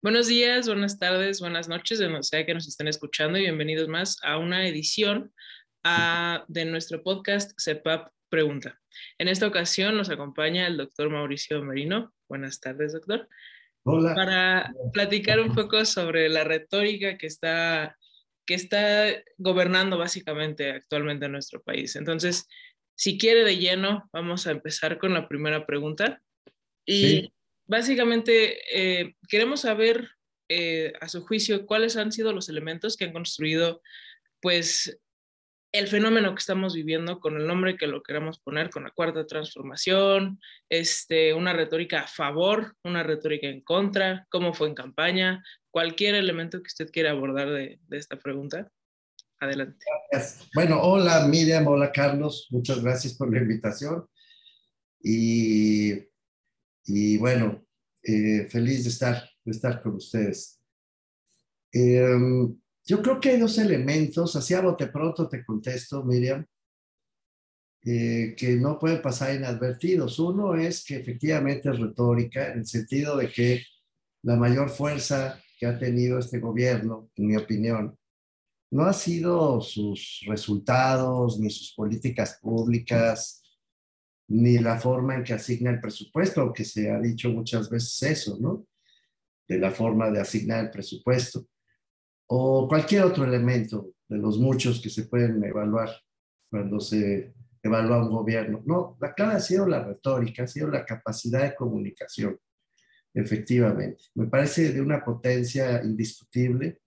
Buenos días, buenas tardes, buenas noches, de donde sea que nos estén escuchando y bienvenidos más a una edición ah, de nuestro podcast CEPAP Pregunta. En esta ocasión nos acompaña el doctor Mauricio Merino. Buenas tardes, doctor. Hola. Para platicar un poco sobre la retórica que está, que está gobernando básicamente actualmente en nuestro país. Entonces, si quiere de lleno, vamos a empezar con la primera pregunta. Y Sí. Básicamente eh, queremos saber, eh, a su juicio, cuáles han sido los elementos que han construido, pues, el fenómeno que estamos viviendo con el nombre que lo queramos poner, con la cuarta transformación, este, una retórica a favor, una retórica en contra, cómo fue en campaña, cualquier elemento que usted quiera abordar de, de esta pregunta. Adelante. Gracias. Bueno, hola Miriam, hola Carlos, muchas gracias por la invitación. Y, y bueno, eh, feliz de estar, de estar con ustedes. Eh, yo creo que hay dos elementos, así a bote pronto te contesto, Miriam, eh, que no pueden pasar inadvertidos. Uno es que efectivamente es retórica, en el sentido de que la mayor fuerza que ha tenido este gobierno, en mi opinión, no ha sido sus resultados, ni sus políticas públicas, ni la forma en que asigna el presupuesto, aunque se ha dicho muchas veces eso, ¿no? De la forma de asignar el presupuesto. O cualquier otro elemento de los muchos que se pueden evaluar cuando se evalúa un gobierno. No, la clave ha sido la retórica, ha sido la capacidad de comunicación, efectivamente. Me parece de una potencia indiscutible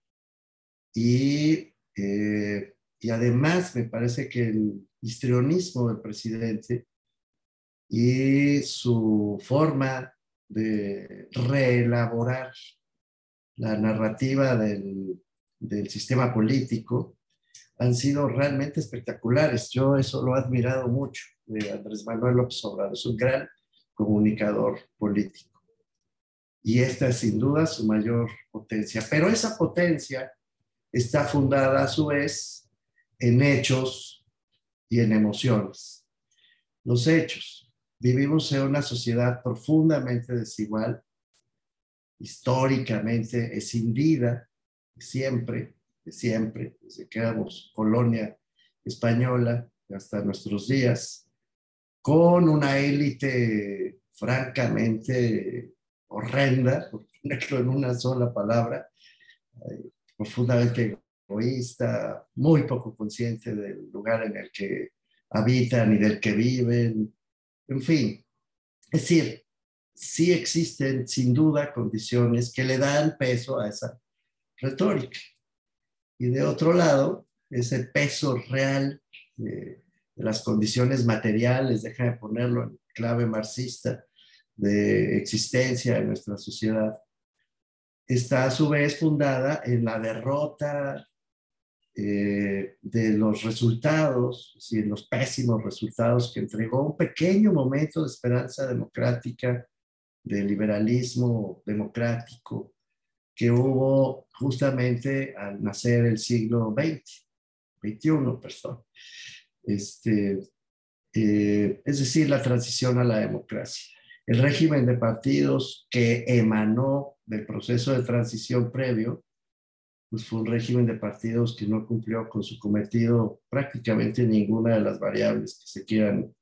y, eh, y además me parece que el histrionismo del presidente y su forma de reelaborar la narrativa del, del, sistema político han sido realmente espectaculares. Yo eso lo he admirado mucho de Andrés Manuel López Obrador. Es un gran comunicador político. Y esta es sin duda su mayor potencia. Pero esa potencia está fundada a su vez en hechos y en emociones. Los hechos. Vivimos en una sociedad profundamente desigual, históricamente escindida, siempre, siempre, desde que éramos colonia española hasta nuestros días, con una élite francamente horrenda, por ponerlo en una sola palabra, eh, profundamente egoísta, muy poco consciente del lugar en el que habitan y del que viven, en fin. Es decir, sí existen sin duda condiciones que le dan peso a esa retórica. Y de otro lado, ese peso real de, de las condiciones materiales, déjame ponerlo en clave marxista, de existencia en nuestra sociedad, está a su vez fundada en la derrota eh, de los resultados, es decir, los pésimos resultados que entregó un pequeño momento de esperanza democrática, de liberalismo democrático que hubo justamente al nacer el siglo XX, XXI, perdón. Este, eh, es decir, la transición a la democracia. El régimen de partidos que emanó del proceso de transición previo, pues fue un régimen de partidos que no cumplió con su cometido prácticamente ninguna de las variables que se quieran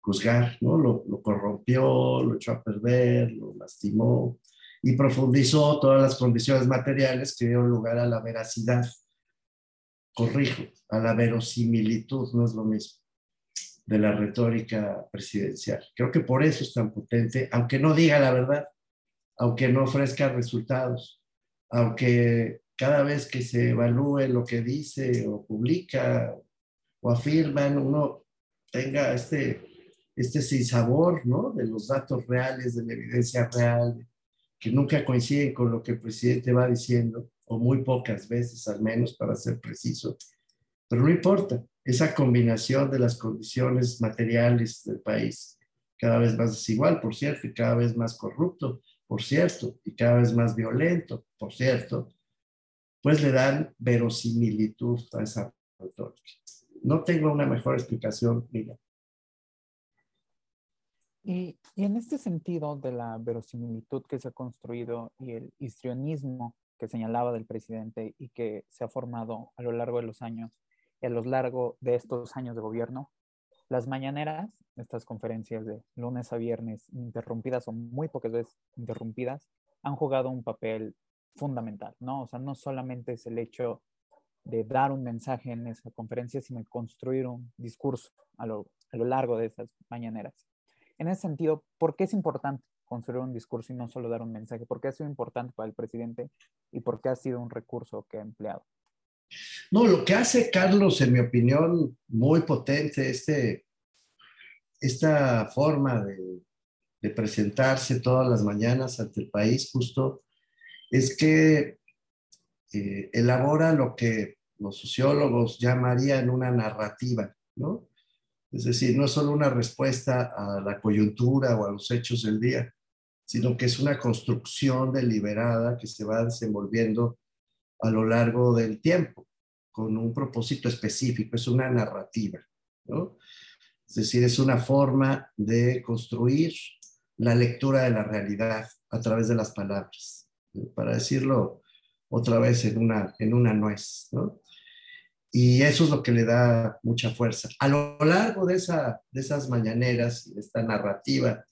juzgar, ¿no? Lo, lo corrompió, lo echó a perder, lo lastimó y profundizó todas las condiciones materiales que dieron lugar a la veracidad. Corrijo, a la verosimilitud, no es lo mismo, de la retórica presidencial. Creo que por eso es tan potente, aunque no diga la verdad, aunque no ofrezca resultados, aunque cada vez que se evalúe lo que dice o publica o afirman, uno tenga este, este sinsabor, ¿no? De los datos reales, de la evidencia real, que nunca coinciden con lo que el presidente va diciendo, o muy pocas veces al menos, para ser preciso. Pero no importa, esa combinación de las condiciones materiales del país, cada vez más desigual, por cierto, y cada vez más corrupto, por cierto, y cada vez más violento, por cierto, pues le dan verosimilitud a esa retórica. No tengo una mejor explicación, mira. Y, y, en este sentido de la verosimilitud que se ha construido y el histrionismo que señalaba del presidente y que se ha formado a lo largo de los años y a lo largo de estos años de gobierno, las mañaneras, estas conferencias de lunes a viernes interrumpidas o muy pocas veces interrumpidas, han jugado un papel fundamental, ¿no? O sea, no solamente es el hecho de dar un mensaje en esa conferencia, sino construir un discurso a lo, a lo largo de esas mañaneras. En ese sentido, ¿por qué es importante construir un discurso y no solo dar un mensaje? ¿Por qué ha sido importante para el presidente y por qué ha sido un recurso que ha empleado? No, lo que hace Carlos, en mi opinión, muy potente, este, esta forma de, de presentarse todas las mañanas ante el país, justo, es que eh, elabora lo que los sociólogos llamarían una narrativa, ¿no? Es decir, no es solo una respuesta a la coyuntura o a los hechos del día, sino que es una construcción deliberada que se va desenvolviendo a lo largo del tiempo, con un propósito específico, es una narrativa, ¿no? Es decir, es una forma de construir la lectura de la realidad a través de las palabras, para decirlo otra vez en una, en una nuez, ¿no? Y eso es lo que le da mucha fuerza. A lo largo de, esa, de esas mañaneras, de esta narrativa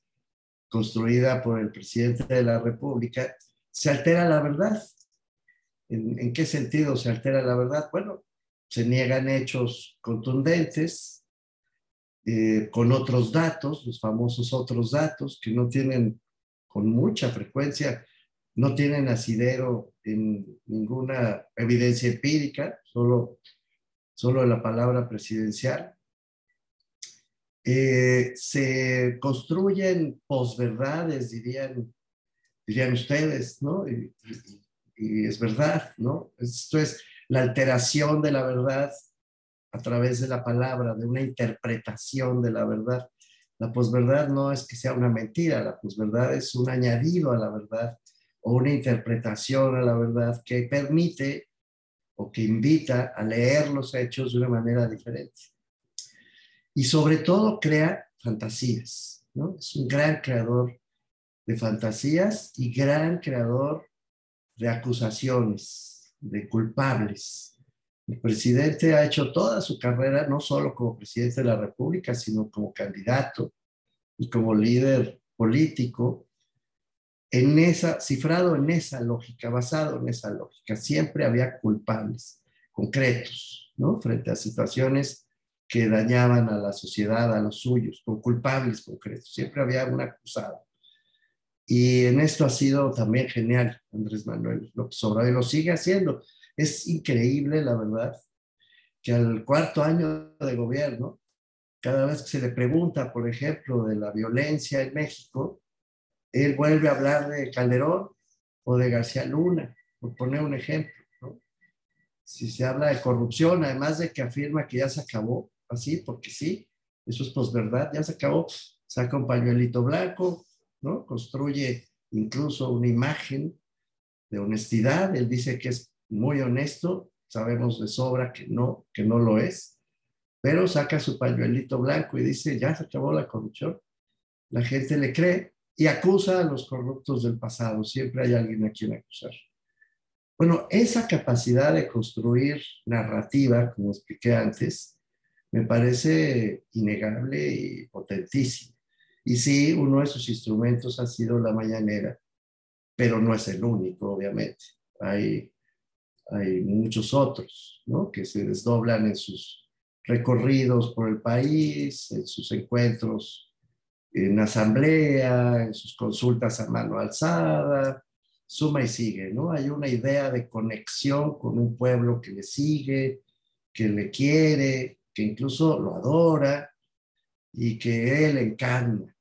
construida por el presidente de la República, se altera la verdad. ¿En, qué sentido se altera la verdad? Bueno, se niegan hechos contundentes eh, con otros datos, los famosos otros datos, que no tienen con mucha frecuencia, no tienen asidero en ninguna evidencia empírica, solo solo la palabra presidencial. Eh, se construyen posverdades, dirían, dirían ustedes, ¿no? Y, es verdad, ¿no? Esto es la alteración de la verdad a través de la palabra, de una interpretación de la verdad. La posverdad no es que sea una mentira, la posverdad es un añadido a la verdad o una interpretación a la verdad que permite o que invita a leer los hechos de una manera diferente. Y sobre todo crea fantasías, ¿no? Es un gran creador de fantasías y gran creador de acusaciones, de culpables. El presidente ha hecho toda su carrera, no solo como presidente de la República, sino como candidato y como líder político, en esa, cifrado en esa lógica, basado en esa lógica. Siempre había culpables concretos, ¿no? Frente a situaciones que dañaban a la sociedad, a los suyos, con culpables concretos. Siempre había un acusado. Y en esto ha sido también genial Andrés Manuel López Obrador y lo sigue haciendo. Es increíble, la verdad, que al cuarto año de gobierno, cada vez que se le pregunta, por ejemplo, de la violencia en México, él vuelve a hablar de Calderón o de García Luna, por poner un ejemplo. Si se habla de corrupción, además de que afirma que ya se acabó, así, porque sí, eso es posverdad, ya se acabó, saca un pañuelito blanco, ¿no? Construye incluso una imagen de honestidad, él dice que es muy honesto, sabemos de sobra que no, que no lo es, pero saca su pañuelito blanco y dice, ya se acabó la corrupción. La gente le cree y acusa a los corruptos del pasado. Siempre hay alguien a quien acusar. Bueno, esa capacidad de construir narrativa, como expliqué antes, me parece innegable y potentísima. Y sí, uno de sus instrumentos ha sido la mañanera, pero no es el único, obviamente. Hay, hay muchos otros, ¿no? Que se desdoblan en sus recorridos por el país, en sus encuentros en asamblea, en sus consultas a mano alzada, suma y sigue, ¿no? Hay una idea de conexión con un pueblo que le sigue, que le quiere, que incluso lo adora y que él encarna,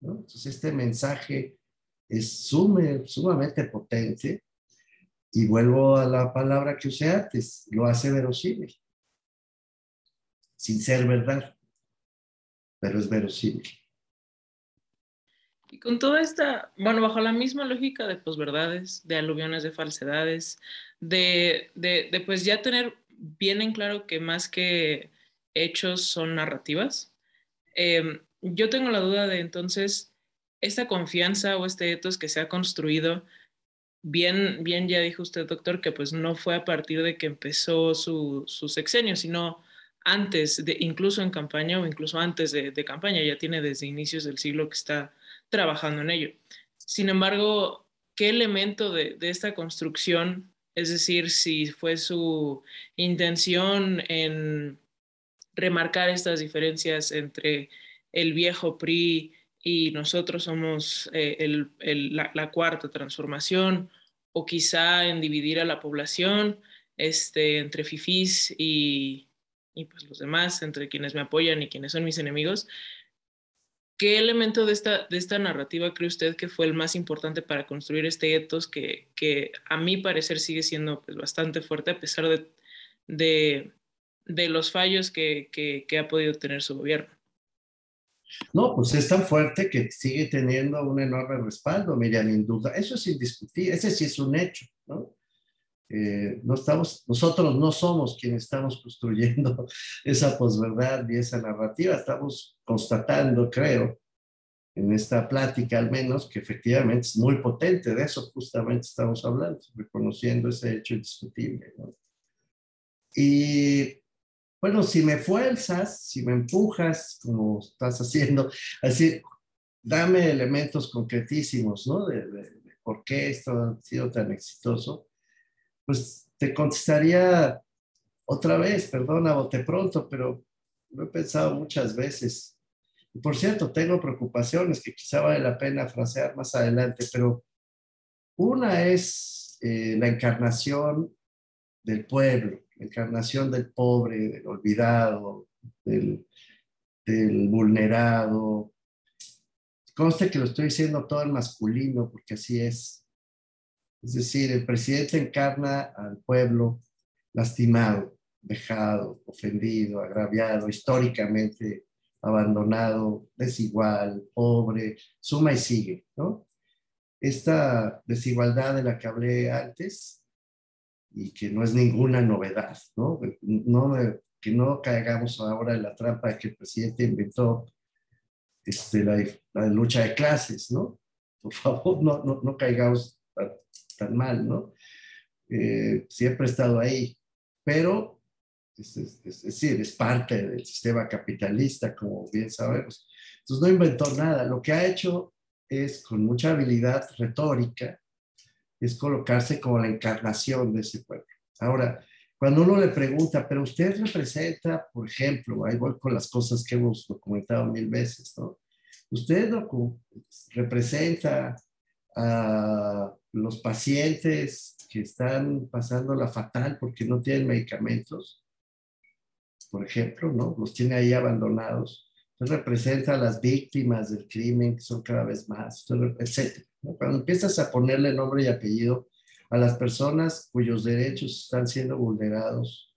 ¿no? Entonces este mensaje es sumamente potente y vuelvo a la palabra que usé antes, lo hace verosímil, sin ser verdad, pero es verosímil. Y con toda esta, bueno, bajo la misma lógica de posverdades, de aluviones de falsedades, de, de, pues ya tener bien en claro que más que hechos son narrativas, em, yo tengo la duda de entonces, esta confianza o este ethos que se ha construido, bien, bien ya dijo usted, doctor, que pues no fue a partir de que empezó su, su sexenio, sino antes, de, incluso en campaña o incluso antes de, de, campaña, ya tiene desde inicios del siglo que está trabajando en ello. Sin embargo, ¿qué elemento de, esta construcción, es decir, si fue su intención en remarcar estas diferencias entre el viejo PRI y nosotros somos eh, la, cuarta transformación, o quizá en dividir a la población este, entre fifís y, y pues los demás, entre quienes me apoyan y quienes son mis enemigos. ¿Qué elemento de esta, de esta narrativa cree usted que fue el más importante para construir este etos que, que a mi parecer sigue siendo pues, bastante fuerte a pesar de, de, de los fallos que, que, que ha podido tener su gobierno? No, pues es tan fuerte que sigue teniendo un enorme respaldo, Miriam, sin duda. Eso es indiscutible, ese sí es un hecho, ¿no? Eh, no estamos, nosotros no somos quienes estamos construyendo esa posverdad y esa narrativa, estamos constatando, creo, en esta plática al menos, que efectivamente es muy potente, de eso justamente estamos hablando, reconociendo ese hecho indiscutible. Y bueno, si me fuerzas, si me empujas, como estás haciendo, así, dame elementos concretísimos, ¿no? De, por qué esto ha sido tan exitoso, pues te contestaría otra vez, perdona, bote pronto, pero lo he pensado muchas veces. Por cierto, tengo preocupaciones que quizá vale la pena frasear más adelante, pero una es eh, la encarnación del pueblo, encarnación del pobre, del olvidado, del, del vulnerado. Conste que lo estoy diciendo todo en masculino, porque así es. Es decir, el presidente encarna al pueblo lastimado, dejado, ofendido, agraviado, históricamente abandonado, desigual, pobre, suma y sigue, ¿no? Esta desigualdad de la que hablé antes y que no es ninguna novedad, ¿no? no que no caigamos ahora en la trampa que el presidente inventó este, la, la lucha de clases, ¿no? Por favor, no, no, no caigamos tan, mal, ¿no? Eh, siempre ha estado ahí, pero es, decir, es parte del sistema capitalista, como bien sabemos. Entonces no inventó nada, lo que ha hecho es con mucha habilidad retórica, es colocarse como la encarnación de ese pueblo. Ahora, cuando uno le pregunta, pero usted representa, por ejemplo, ahí voy con las cosas que hemos documentado mil veces, ¿no? Usted representa a los pacientes que están pasando la fatal porque no tienen medicamentos, por ejemplo, ¿no? Los tiene ahí abandonados. Usted representa a las víctimas del crimen, que son cada vez más, etc. ¿no? Cuando empiezas a ponerle nombre y apellido a las personas cuyos derechos están siendo vulnerados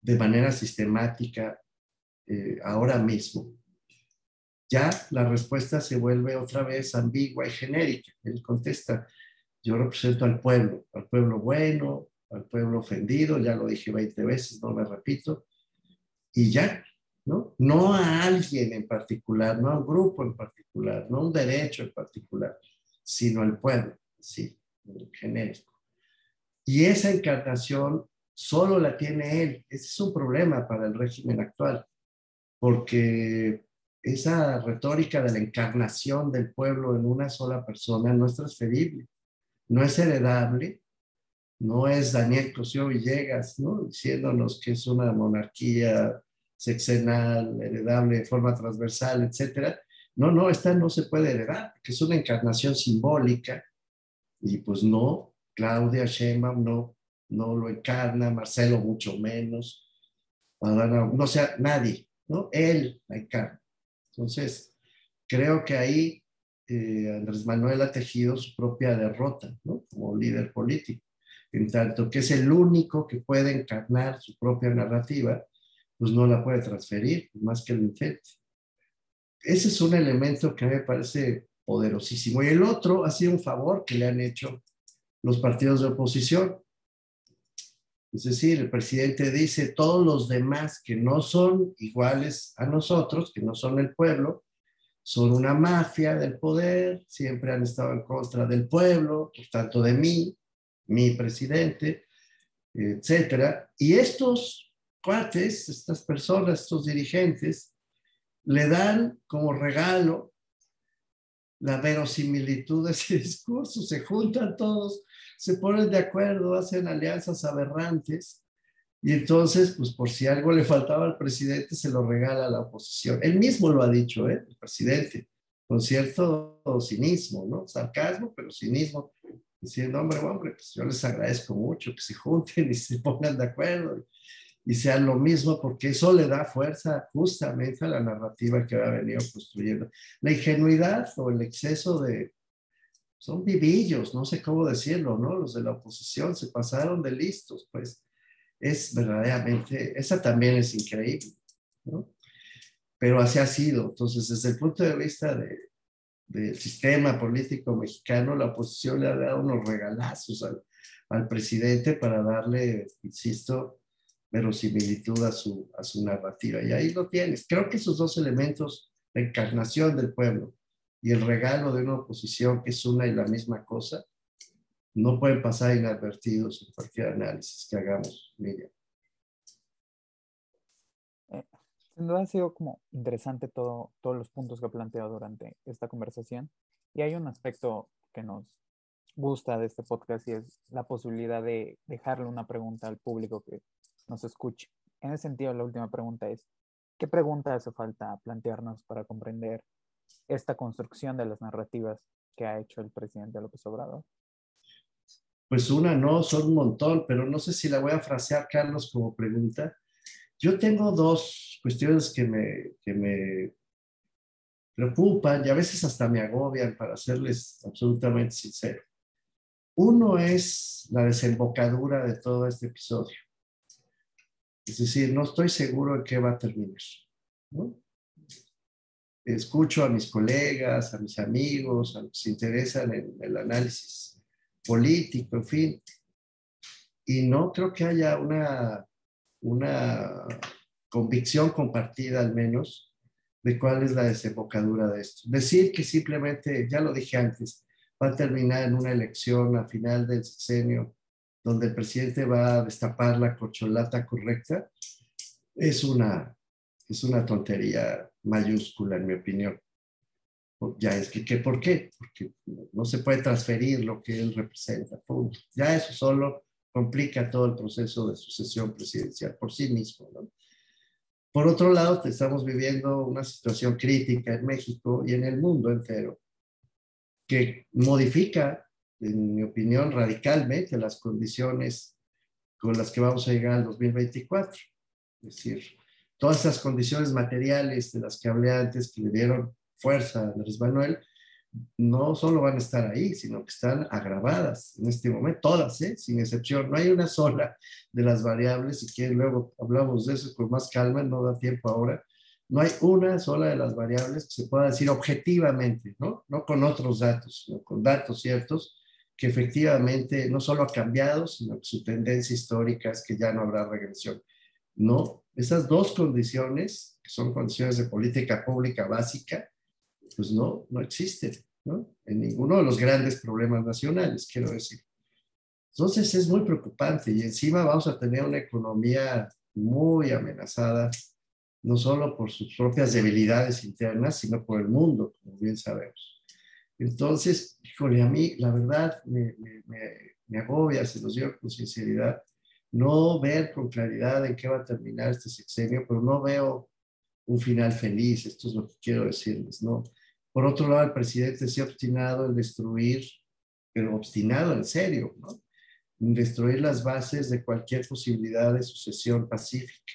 de manera sistemática eh, ahora mismo, ya la respuesta se vuelve otra vez ambigua y genérica. Él contesta, yo represento al pueblo, al pueblo bueno, al pueblo ofendido, ya lo dije 20 veces, no me repito, y ya, ¿no? No a alguien en particular, no a un grupo en particular, no a un derecho en particular sino el pueblo, sí, genérico. Y esa encarnación solo la tiene él. Ese es un problema para el régimen actual, porque esa retórica de la encarnación del pueblo en una sola persona no es transferible, no es heredable, no es Daniel Cosío Villegas, ¿no? Diciéndonos que es una monarquía sexenal, heredable de forma transversal, etcétera, no, no, esta no se puede heredar, que es una encarnación simbólica y pues no, Claudia Sheinbaum no, no lo encarna, Marcelo mucho menos, no sea nadie, ¿no? Él la encarna. Entonces, creo que ahí eh, Andrés Manuel ha tejido su propia derrota, ¿no? Como líder político. En tanto que es el único que puede encarnar su propia narrativa, pues no la puede transferir, más que lo intente ese es un elemento que me parece poderosísimo. Y el otro ha sido un favor que le han hecho los partidos de oposición. Es decir, el presidente dice, todos los demás que no son iguales a nosotros, que no son el pueblo, son una mafia del poder, siempre han estado en contra del pueblo, por tanto de mí, mi presidente, etcétera. Y estos cuates, estas personas, estos dirigentes, le dan como regalo la verosimilitud de ese discurso, se juntan todos, se ponen de acuerdo, hacen alianzas aberrantes y entonces, pues por si algo le faltaba al presidente, se lo regala a la oposición. Él mismo lo ha dicho, ¿eh? el presidente, con cierto cinismo, ¿no? Sarcasmo, pero cinismo, diciendo, hombre, hombre, pues yo les agradezco mucho que se junten y se pongan de acuerdo y sean lo mismo, porque eso le da fuerza justamente a la narrativa que ha venido construyendo. La ingenuidad o el exceso de... Son vivillos, no sé cómo decirlo, ¿no? Los de la oposición se pasaron de listos, pues es verdaderamente, esa también es increíble, ¿no? Pero así ha sido. Entonces, desde el punto de vista de, del sistema político mexicano, la oposición le ha dado unos regalazos al, al presidente para darle, insisto, verosimilitud a su, a su narrativa. Y ahí lo tienes. Creo que esos dos elementos, la encarnación del pueblo y el regalo de una oposición que es una y la misma cosa, no pueden pasar inadvertidos en cualquier análisis que hagamos, Miriam. Eh, ha sido como interesante todo, todos los puntos que ha planteado durante esta conversación. Y hay un aspecto que nos gusta de este podcast y es la posibilidad de dejarle una pregunta al público que nos escuche. En ese sentido, la última pregunta es, ¿qué pregunta hace falta plantearnos para comprender esta construcción de las narrativas que ha hecho el presidente López Obrador? Pues una no, son un montón, pero no sé si la voy a frasear, Carlos, como pregunta. Yo tengo dos cuestiones que me, que me preocupan y a veces hasta me agobian, para serles absolutamente sincero. Uno es la desembocadura de todo este episodio. Es decir, no estoy seguro de qué va a terminar. Escucho a mis colegas, a mis amigos, a los que se interesan en el análisis político, en fin. Y no creo que haya una, una convicción compartida al menos de cuál es la desembocadura de esto. Decir que simplemente, ya lo dije antes, va a terminar en una elección a final del sexenio donde el presidente va a destapar la corcholata correcta, es una, es una tontería mayúscula, en mi opinión ya es que, ¿por qué? Porque no se puede transferir lo que él representa, punto. Ya eso solo complica todo el proceso de sucesión presidencial por sí mismo, ¿no? Por otro lado, estamos viviendo una situación crítica en México y en el mundo entero que modifica, en mi opinión, radicalmente las condiciones con las que vamos a llegar al 2024. Es decir, todas esas condiciones materiales de las que hablé antes que le dieron fuerza Andrés Manuel, no solo van a estar ahí, sino que están agravadas en este momento, todas, ¿eh? sin excepción. No hay una sola de las variables, y que luego hablamos de eso con más calma, no da tiempo ahora. No hay una sola de las variables que se pueda decir objetivamente, ¿no? No con otros datos, sino con datos ciertos, que efectivamente no solo ha cambiado, sino que su tendencia histórica es que ya no habrá regresión. No, esas dos condiciones, que son condiciones de política pública básica, pues no, no existe, ¿no? En ninguno de los grandes problemas nacionales, quiero decir. Entonces es muy preocupante y encima vamos a tener una economía muy amenazada, no solo por sus propias debilidades internas, sino por el mundo, como bien sabemos. Entonces, híjole, a mí la verdad me, me, me, agobia, se los digo con sinceridad, no ver con claridad en qué va a terminar este sexenio, pero no veo un final feliz, esto es lo que quiero decirles, ¿no? Por otro lado, el presidente se ha obstinado en destruir, pero obstinado en serio, ¿no? En destruir las bases de cualquier posibilidad de sucesión pacífica.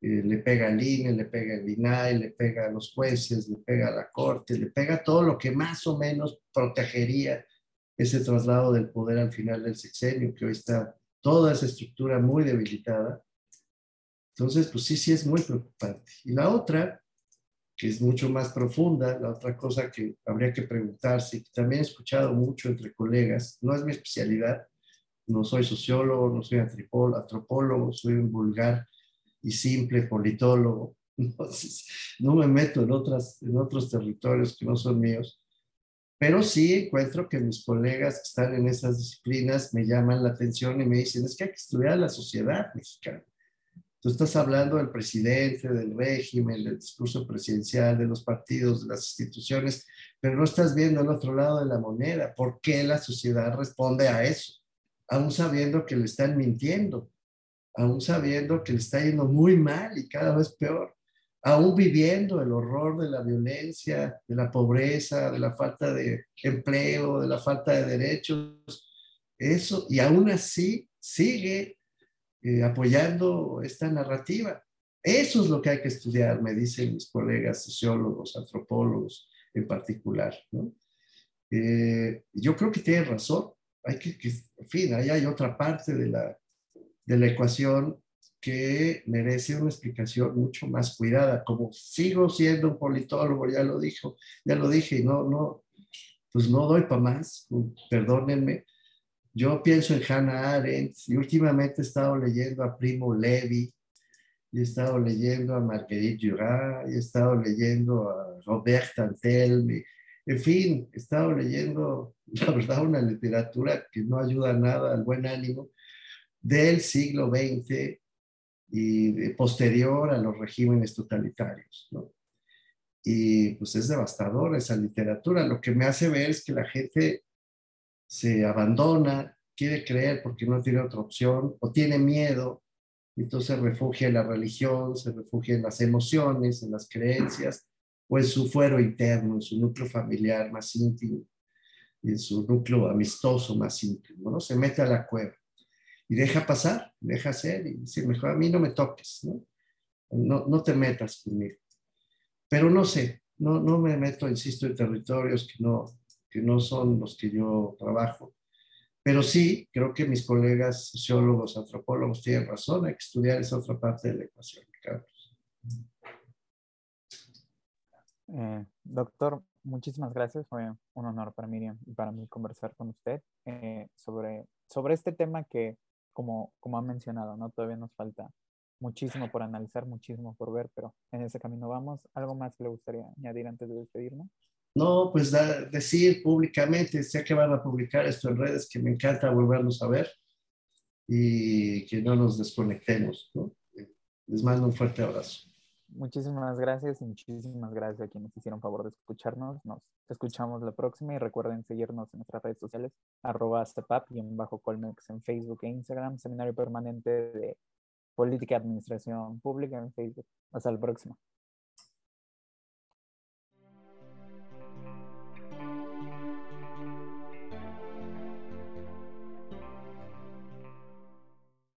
Eh, le pega al INE, le pega al INAI, le pega a los jueces, le pega a la corte, le pega todo lo que más o menos protegería ese traslado del poder al final del sexenio, que hoy está toda esa estructura muy debilitada. Entonces, pues sí, sí es muy preocupante. Y la otra que es mucho más profunda. La otra cosa que habría que preguntarse, que también he escuchado mucho entre colegas, no es mi especialidad, no soy sociólogo, no soy antropólogo, soy un vulgar y simple politólogo, no me meto en, otras, en otros territorios que no son míos, pero sí encuentro que mis colegas que están en esas disciplinas me llaman la atención y me dicen, es que hay que estudiar la sociedad mexicana. Tú estás hablando del presidente, del régimen, del discurso presidencial, de los partidos, de las instituciones, pero no estás viendo el otro lado de la moneda. ¿Por qué la sociedad responde a eso? Aún sabiendo que le están mintiendo, aún sabiendo que le está yendo muy mal y cada vez peor, aún viviendo el horror de la violencia, de la pobreza, de la falta de empleo, de la falta de derechos. Eso, y aún así sigue eh, apoyando esta narrativa. Eso es lo que hay que estudiar, me dicen mis colegas sociólogos, antropólogos en particular. Eh, yo creo que tiene razón. Hay que, en fin, ahí hay otra parte de la, de la ecuación que merece una explicación mucho más cuidada. Como sigo siendo un politólogo, ya lo dijo, ya lo dije, y no, no, pues no doy para más, perdónenme, yo pienso en Hannah Arendt y últimamente he estado leyendo a Primo Levi, y he estado leyendo a Marguerite Duras, y he estado leyendo a Robert Antelme, en fin, he estado leyendo, la verdad, una literatura que no ayuda nada al buen ánimo del siglo XX y posterior a los regímenes totalitarios. ¿no? Y pues es devastador esa literatura. Lo que me hace ver es que la gente se abandona, quiere creer porque no tiene otra opción o tiene miedo, entonces refugia en la religión, se refugia en las emociones, en las creencias o en su fuero interno, en su núcleo familiar más íntimo, en su núcleo amistoso más íntimo, ¿no? Se mete a la cueva y deja pasar, deja ser y dice, mejor a mí no me toques, ¿no? No, no te metas conmigo. Pero no sé, no, no me meto, insisto, en territorios que no, que no son los que yo trabajo. Pero sí, creo que mis colegas sociólogos, antropólogos tienen razón, hay que estudiar esa otra parte de la ecuación, Carlos. Eh, doctor, muchísimas gracias. Fue un honor para Miriam y para mí conversar con usted eh, sobre, sobre este tema que, como, como ha mencionado, ¿no? todavía nos falta muchísimo por analizar, muchísimo por ver, pero en ese camino vamos. ¿Algo más que le gustaría añadir antes de despedirnos? No, pues decir públicamente, sé que van a publicar esto en redes, que me encanta volvernos a ver y que no nos desconectemos. Les mando un fuerte abrazo. Muchísimas gracias y muchísimas gracias a quienes hicieron favor de escucharnos. Nos escuchamos la próxima y recuerden seguirnos en nuestras redes sociales, arroba y en bajo Colmex en Facebook e Instagram, Seminario Permanente de Política y Administración Pública en Facebook. Hasta la próxima.